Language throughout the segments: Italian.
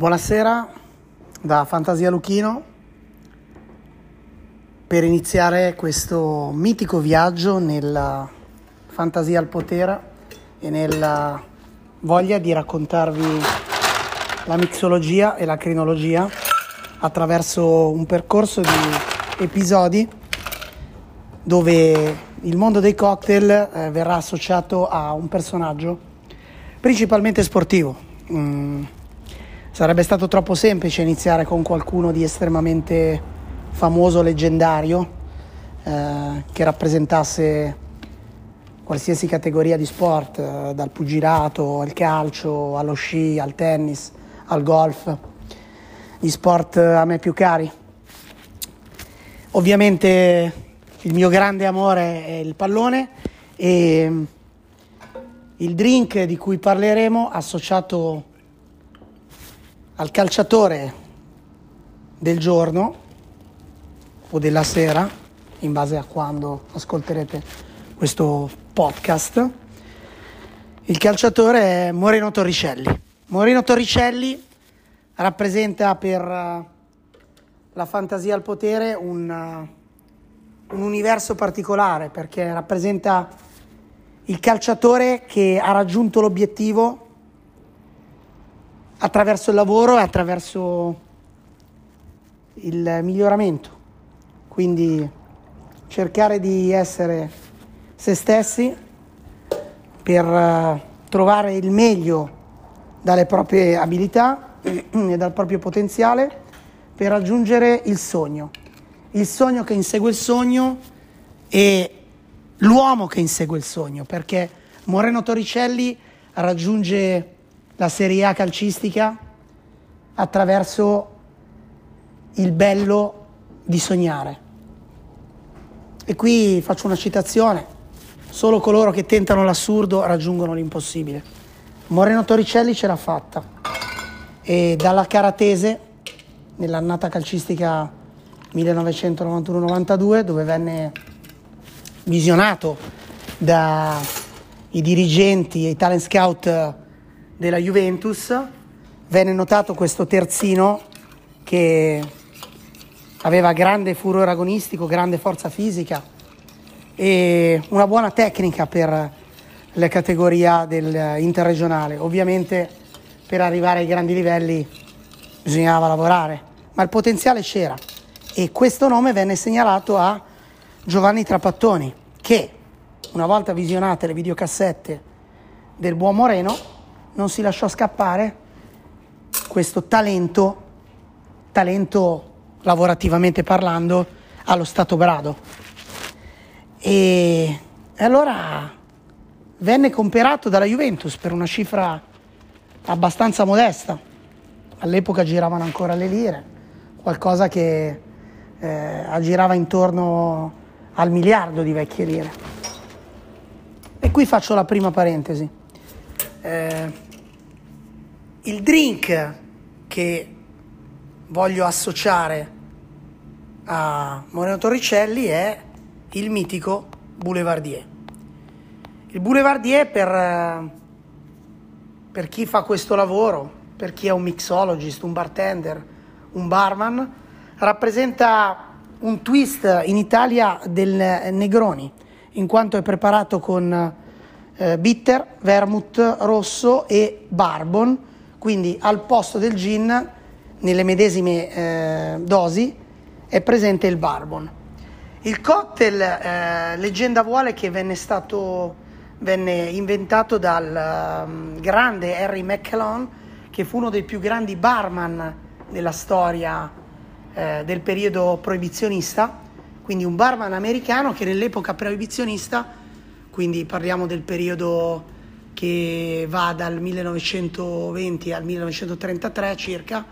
Buonasera da Fantasia Luchino per iniziare questo mitico viaggio nella fantasia al potere e nella voglia di raccontarvi la mixologia e la crinologia attraverso un percorso di episodi dove il mondo dei cocktail eh, verrà associato a un personaggio principalmente sportivo. Mm Sarebbe stato troppo semplice iniziare con qualcuno di estremamente famoso, leggendario, eh, che rappresentasse qualsiasi categoria di sport, eh, dal pugilato al calcio, allo sci, al tennis, al golf, gli sport a me più cari. Ovviamente il mio grande amore è il pallone e il drink di cui parleremo associato al calciatore del giorno o della sera, in base a quando ascolterete questo podcast. Il calciatore è Moreno Torricelli. Moreno Torricelli rappresenta per eh, la fantasia al potere un, uh, un universo particolare perché rappresenta il calciatore che ha raggiunto l'obiettivo attraverso il lavoro e attraverso il miglioramento. Quindi cercare di essere se stessi per eh, trovare il meglio dalle proprie abilità e dal proprio potenziale per raggiungere il sogno. Il sogno che insegue il sogno e l'uomo che insegue il sogno, perché Moreno Torricelli raggiunge la Serie A calcistica attraverso il bello di sognare. E qui faccio una citazione, solo coloro che tentano l'assurdo raggiungono l'impossibile. Moreno Torricelli ce l'ha fatta e dalla Caratese, nell'annata calcistica 1991-92, dove venne visionato dai dirigenti e i talent scout della Juventus venne notato questo terzino che aveva grande furore agonistico, grande forza fisica e una buona tecnica per la categoria dell'interregionale. Ovviamente per arrivare ai grandi livelli bisognava lavorare, ma il potenziale c'era e questo nome venne segnalato a Giovanni Trapattoni che una volta visionate le videocassette del buon Moreno non si lasciò scappare questo talento, talento lavorativamente parlando, allo stato brado. E, allora venne comperato dalla Juventus per una cifra abbastanza modesta. All'epoca giravano ancora le lire, qualcosa che eh, aggirava intorno al miliardo di vecchie lire. E qui faccio la prima parentesi. Eh, il drink che voglio associare a Moreno Torricelli è il mitico Boulevardier. Il Boulevardier per, per chi fa questo lavoro, per chi è un mixologist, un bartender, un barman, rappresenta un twist in Italia del Negroni, in quanto è preparato con eh, bitter, vermouth rosso e barbon, quindi al posto del gin, nelle medesime eh, dosi, è presente il barbon. Il cocktail, eh, leggenda vuole che venne, stato, venne inventato dal um, grande Harry McCallum, che fu uno dei più grandi barman della storia eh, del periodo proibizionista, quindi un barman americano che nell'epoca proibizionista quindi parliamo del periodo che va dal 1920 al 1933 circa,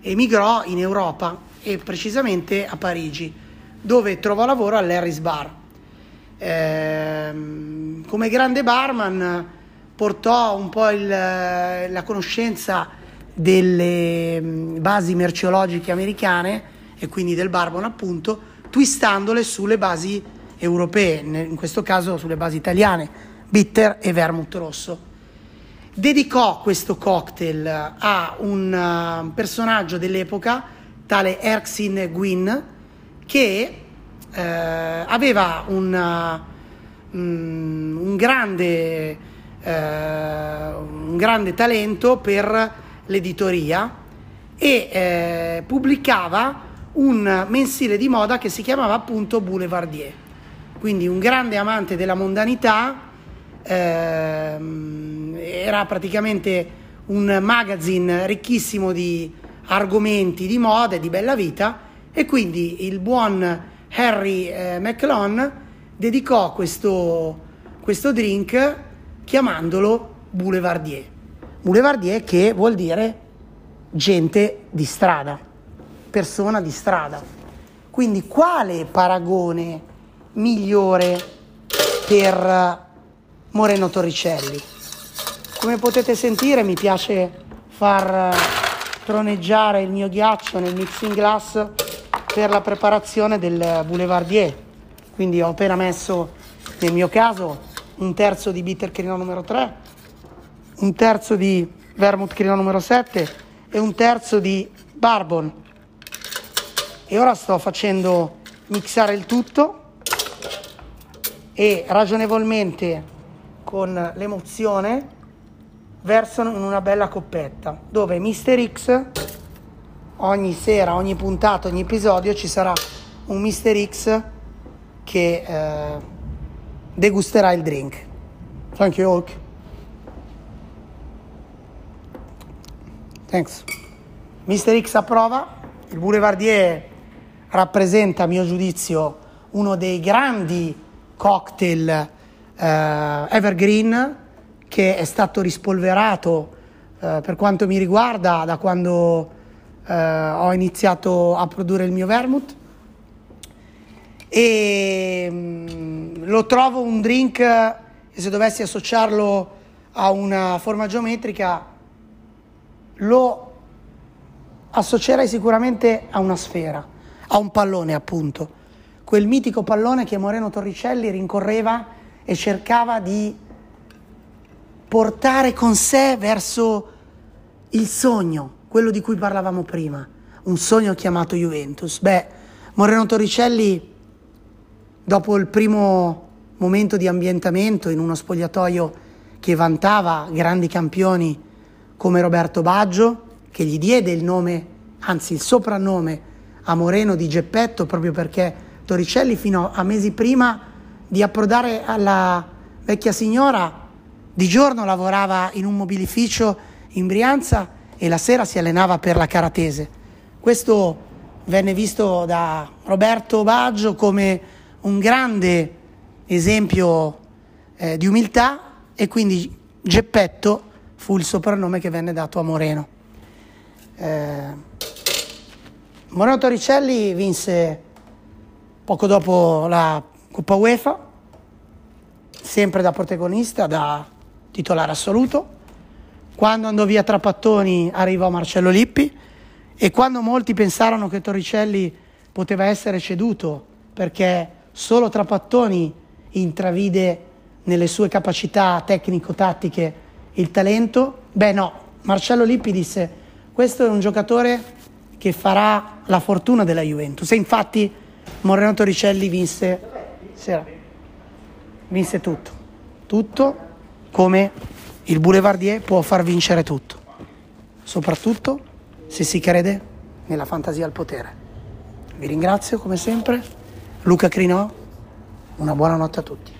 emigrò in Europa e precisamente a Parigi, dove trovò lavoro all'Harris Bar. Eh, come grande barman portò un po' il, la conoscenza delle mm, basi merceologiche americane e quindi del barbon appunto, twistandole sulle basi europee, in questo caso sulle basi italiane, bitter e vermouth rosso. dedicò questo cocktail a un uh, personaggio dell'epoca, tale Erskine Gwynn, che eh, aveva un, uh, un, grande, eh, un, grande, talento per l'editoria e eh, pubblicava un mensile di moda che si chiamava appunto Boulevardier. Quindi un grande amante della mondanità, ehm, era praticamente un magazine ricchissimo di argomenti di moda e di bella vita e quindi il buon Harry eh, McClone dedicò questo, questo drink chiamandolo Boulevardier. Boulevardier che vuol dire gente di strada, persona di strada. Quindi quale paragone migliore per Moreno Torricelli? Come potete sentire mi piace far eh, troneggiare il mio ghiaccio nel mixing glass per la preparazione del boulevardier. Quindi ho appena messo, nel mio caso, un terzo di bitter crino numero 3, un terzo di vermouth crino numero 7 e un terzo di bourbon. E ora sto facendo mixare il tutto e ragionevolmente con l'emozione versano in una bella coppetta dove Mister X ogni sera, ogni puntata, ogni episodio ci sarà un Mister X che eh, degusterà il drink. Thank you, Hulk. Thanks. Mister X approva. Il Boulevardier rappresenta, a mio giudizio, uno dei grandi cocktail eh, evergreen che è stato rispolverato eh, per quanto mi riguarda da quando eh, ho iniziato a produrre il mio vermouth. E mh, mm, lo trovo un drink e se dovessi associarlo a una forma geometrica lo associerei sicuramente a una sfera, a un pallone appunto, quel mitico pallone che Moreno Torricelli rincorreva e cercava di portare con sé verso il sogno, quello di cui parlavamo prima, un sogno chiamato Juventus. Beh, Moreno Torricelli, dopo il primo momento di ambientamento in uno spogliatoio che vantava grandi campioni come Roberto Baggio, che gli diede il nome, anzi il soprannome a Moreno di Geppetto, proprio perché Torricelli fino a mesi prima di approdare alla vecchia signora di giorno lavorava in un mobilificio in Brianza e la sera si allenava per la karatese. Questo venne visto da Roberto Baggio come un grande esempio eh, di umiltà e quindi Geppetto fu il soprannome che venne dato a Moreno. Eh, Moreno Torricelli vinse poco dopo la Coppa UEFA, sempre da protagonista, da titolare assoluto. Quando andò via Trapattoni arrivò Marcello Lippi. E quando molti pensarono che Torricelli poteva essere ceduto perché solo Trapattoni intravide nelle sue capacità tecnico-tattiche il talento, beh no, Marcello Lippi disse questo è un giocatore che farà la fortuna della Juventus e infatti Moreno Torricelli vinse, vinse tutto, tutto come il Boulevardier può far vincere tutto, soprattutto se si crede nella fantasia al potere. Vi ringrazio come sempre, Luca Crinò, una buona notte a tutti.